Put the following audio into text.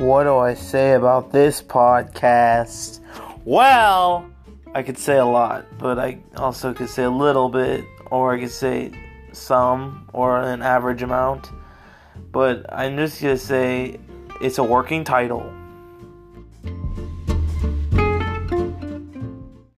What do I say about this podcast? Well, I could say a lot, but I also could say a little bit, or I could say some, or an average amount. But I'm just gonna say it's a working title.